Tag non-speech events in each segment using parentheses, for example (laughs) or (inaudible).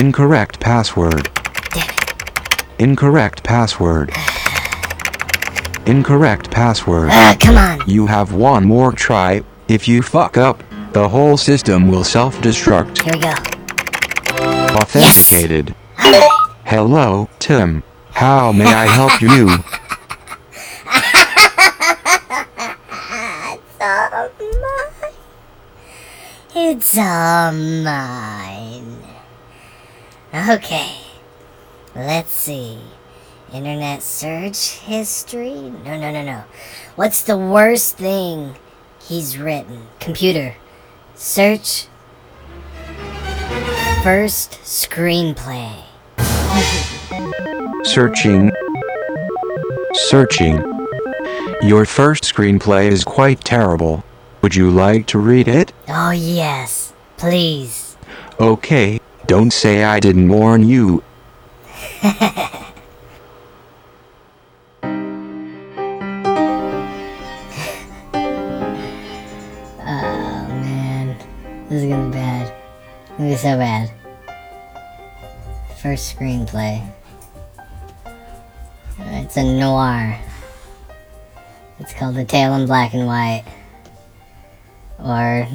Incorrect password. Incorrect password. Incorrect password. Ah, come on. You have one more try. If you fuck up, the whole system will self-destruct. Here we go. Authenticated. Hello, Tim. How may I help you? (laughs) (laughs) it's all mine. It's all mine. Okay. Let's see. Internet search history? No, no, no, no. What's the worst thing he's written? Computer. Search. First screenplay. Searching. Searching. Your first screenplay is quite terrible. Would you like to read it? Oh, yes. Please. Okay, don't say I didn't warn you. Oh, man. This is gonna be bad. It's gonna be so bad. First screenplay. It's a noir. It's called The Tale in Black and White. Or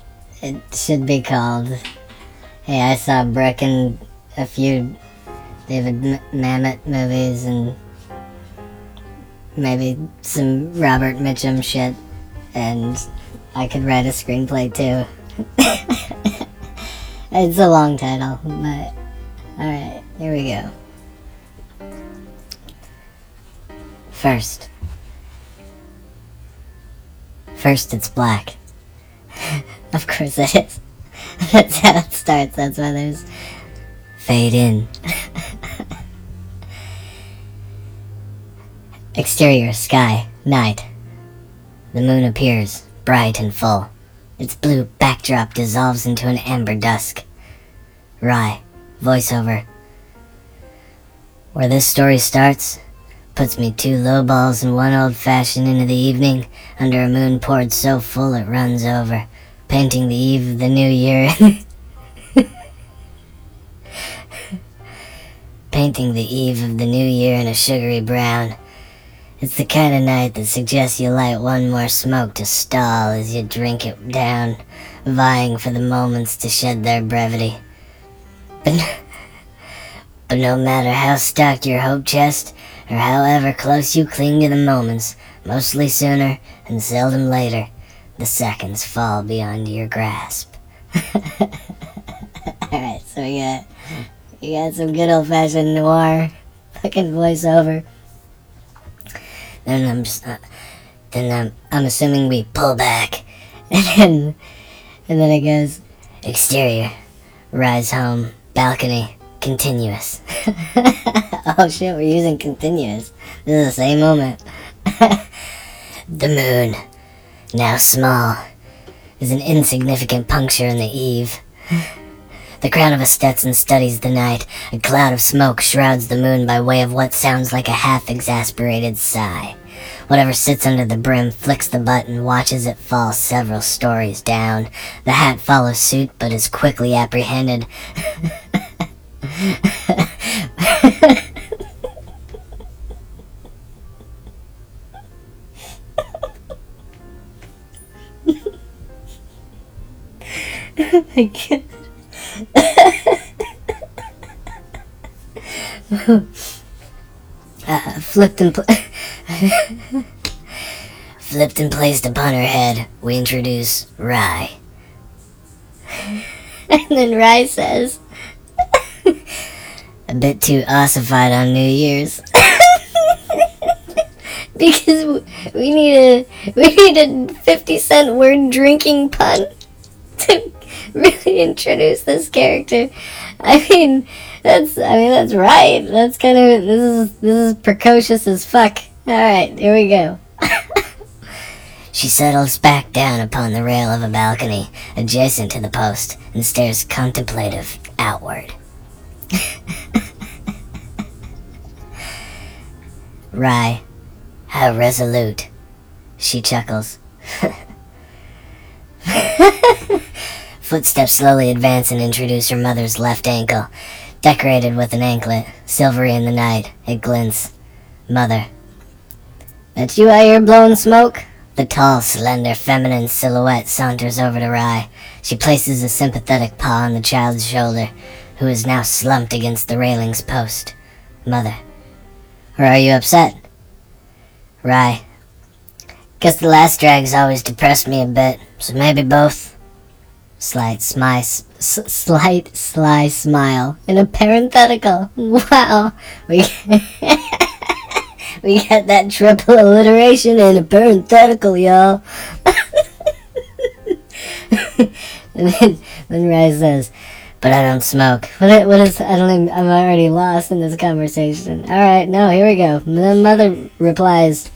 (laughs) it should be called Hey, I saw Brick and a few David M- Mamet movies and maybe some Robert Mitchum shit. And I could write a screenplay too. (laughs) it's a long title, but alright, here we go. First. First, it's black. (laughs) of course it is. (laughs) That's how starts, that's why there's fade in. Exterior, sky, night. The moon appears, bright and full. Its blue backdrop dissolves into an amber dusk. Rye, voiceover. Where this story starts puts me two low balls and one old fashioned into the evening under a moon poured so full it runs over, painting the eve of the new year. (laughs) painting the eve of the new year in a sugary brown. It's the kind of night that suggests you light one more smoke to stall as you drink it down, vying for the moments to shed their brevity. But, but no matter how stocked your hope chest, or however close you cling to the moments, mostly sooner and seldom later, the seconds fall beyond your grasp. (laughs) Alright, so we got, we got some good old fashioned noir fucking voiceover. Then I'm just, uh, then I'm, I'm assuming we pull back, (laughs) and then, and then it goes exterior, Rye's home, balcony, continuous. (laughs) oh shit, we're using continuous. This is the same moment. (laughs) the moon, now small, is an insignificant puncture in the eve. The crown of a Stetson studies the night. A cloud of smoke shrouds the moon by way of what sounds like a half exasperated sigh. Whatever sits under the brim flicks the button, watches it fall several stories down. The hat follows suit, but is quickly apprehended. (laughs) I can't. (laughs) uh, flipped and pl- (laughs) flipped and placed upon her head, we introduce Rye. (laughs) and then Rye says, a bit too ossified on New Year's. because we need a we need a fifty cent word drinking pun to (laughs) really introduce this character. I mean, that's I mean that's right. That's kind of this is this is precocious as fuck. All right, here we go. (laughs) she settles back down upon the rail of a balcony adjacent to the post and stares contemplative outward. (laughs) Rye, how resolute. She chuckles. Footsteps slowly advance and introduce her mother's left ankle, decorated with an anklet, silvery in the night. It glints. Mother. That you out here blowing smoke? The tall, slender, feminine silhouette saunters over to Rye. She places a sympathetic paw on the child's shoulder, who is now slumped against the railing's post. Mother. Or are you upset? Rye. Guess the last drag's always depressed me a bit, so maybe both. Slight smy, s- slight sly smile in a parenthetical. Wow, we (laughs) we got that triple alliteration in a parenthetical, y'all. and (laughs) then, then Rye says, "But I don't smoke." What, what is? I don't. Even, I'm already lost in this conversation. All right, no, here we go. The mother replies.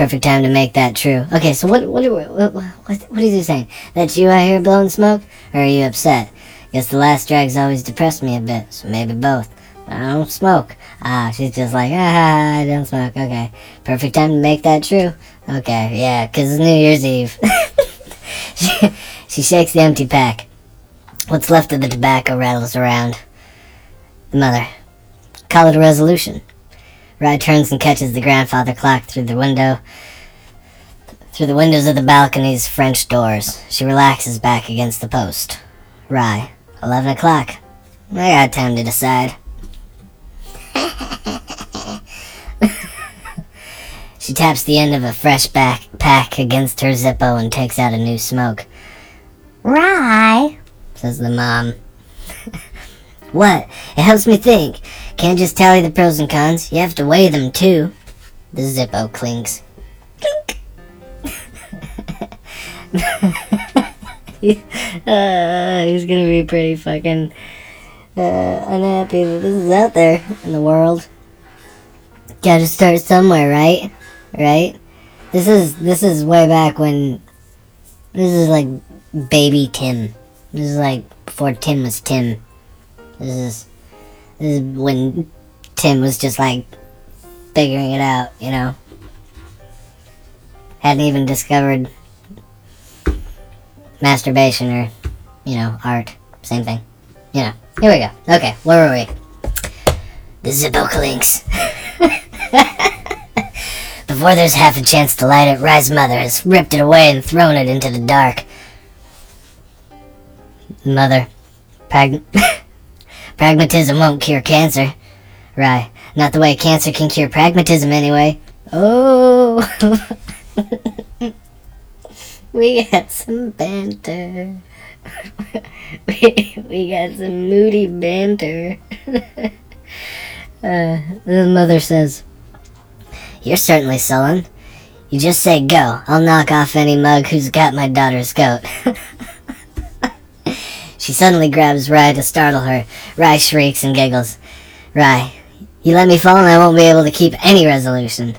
Perfect time to make that true. Okay, so what what what what, what, what is he saying? That you out here blowing smoke, or are you upset? Guess the last drag's always depressed me a bit, so maybe both. I don't smoke. Ah, she's just like, ah, I don't smoke. Okay, perfect time to make that true. Okay, yeah, 'cause it's New Year's Eve. (laughs) she, she shakes the empty pack. What's left of the tobacco rattles around. The mother. Call it a resolution. Rye turns and catches the grandfather clock through the window. Through the windows of the balcony's French doors. She relaxes back against the post. Rye. Eleven o'clock. I got time to decide. (laughs) she taps the end of a fresh back pack against her Zippo and takes out a new smoke. Rye, says the mom. (laughs) what? It helps me think. Can't just tally the pros and cons. You have to weigh them too. The Zippo clinks. (laughs) uh, he's gonna be pretty fucking uh, unhappy that this is out there in the world. Gotta start somewhere, right? Right? This is this is way back when this is like baby Tim. This is like before Tim was Tim. This is this is when Tim was just like figuring it out, you know. Hadn't even discovered masturbation or, you know, art. Same thing. You know. Here we go. Okay, where were we? The Zippo clinks. (laughs) Before there's half a chance to light it, Rye's mother has ripped it away and thrown it into the dark. Mother, prag- (laughs) pragmatism won't cure cancer. Right. not the way cancer can cure pragmatism anyway. Oh, (laughs) we got some banter. (laughs) we, we got some moody banter. (laughs) uh, the mother says, You're certainly sullen. You just say go. I'll knock off any mug who's got my daughter's goat. She suddenly grabs Rye to startle her. Rye shrieks and giggles. Rye, you let me fall and I won't be able to keep any resolution.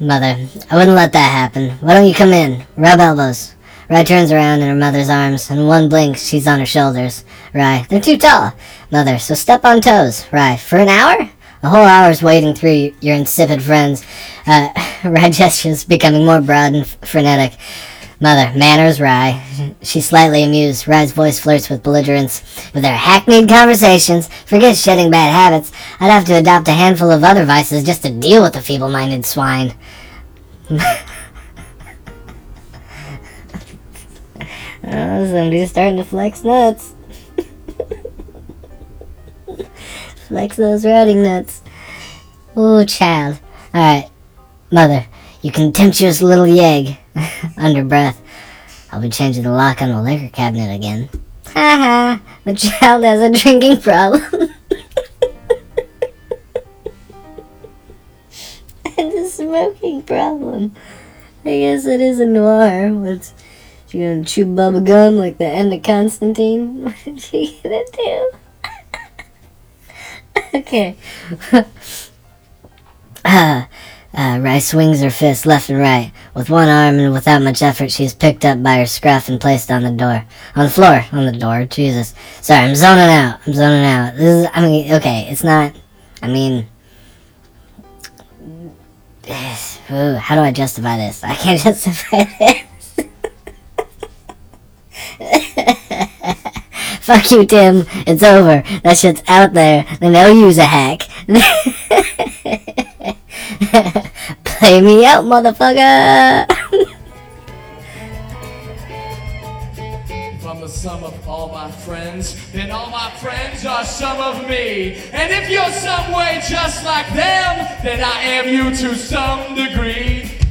Mother, I wouldn't let that happen. Why don't you come in? Rub elbows. Rye turns around in her mother's arms, and one blink, she's on her shoulders. Rye, they're too tall. Mother, so step on toes. Rye, for an hour? A whole hour's wading through your insipid friends. Uh, (laughs) Rye gestures becoming more broad and frenetic. Mother, manners, Rye. (laughs) She's slightly amused. Rye's voice flirts with belligerence. With their hackneyed conversations, forget shedding bad habits. I'd have to adopt a handful of other vices just to deal with the feeble-minded swine. (laughs) oh, somebody's starting to flex nuts. (laughs) flex those routing nuts. Ooh, child. Alright, mother, you contemptuous little yegg. Under breath. I'll be changing the lock on the liquor cabinet again. Ha ha, the child has a drinking problem. (laughs) and a smoking problem. I guess it is a noir. What's she gonna chew bubble gum like the end of Constantine? (laughs) What is she gonna do? (laughs) okay. uh, uh, swings her fist left and right. With one arm and without much effort, she is picked up by her scruff and placed on the door. On the floor. On the door. Jesus. Sorry, I'm zoning out. I'm zoning out. This is, I mean, okay, it's not, I mean, ooh, how do I justify this? I can't (laughs) justify this. (laughs) Fuck you, Tim. It's over. That shit's out there. They know you's a hack. (laughs) (laughs) Play me out, motherfucker. If I'm the sum of all my friends, then all my friends are some of me. And if you're some way just like them, then I am you to some degree.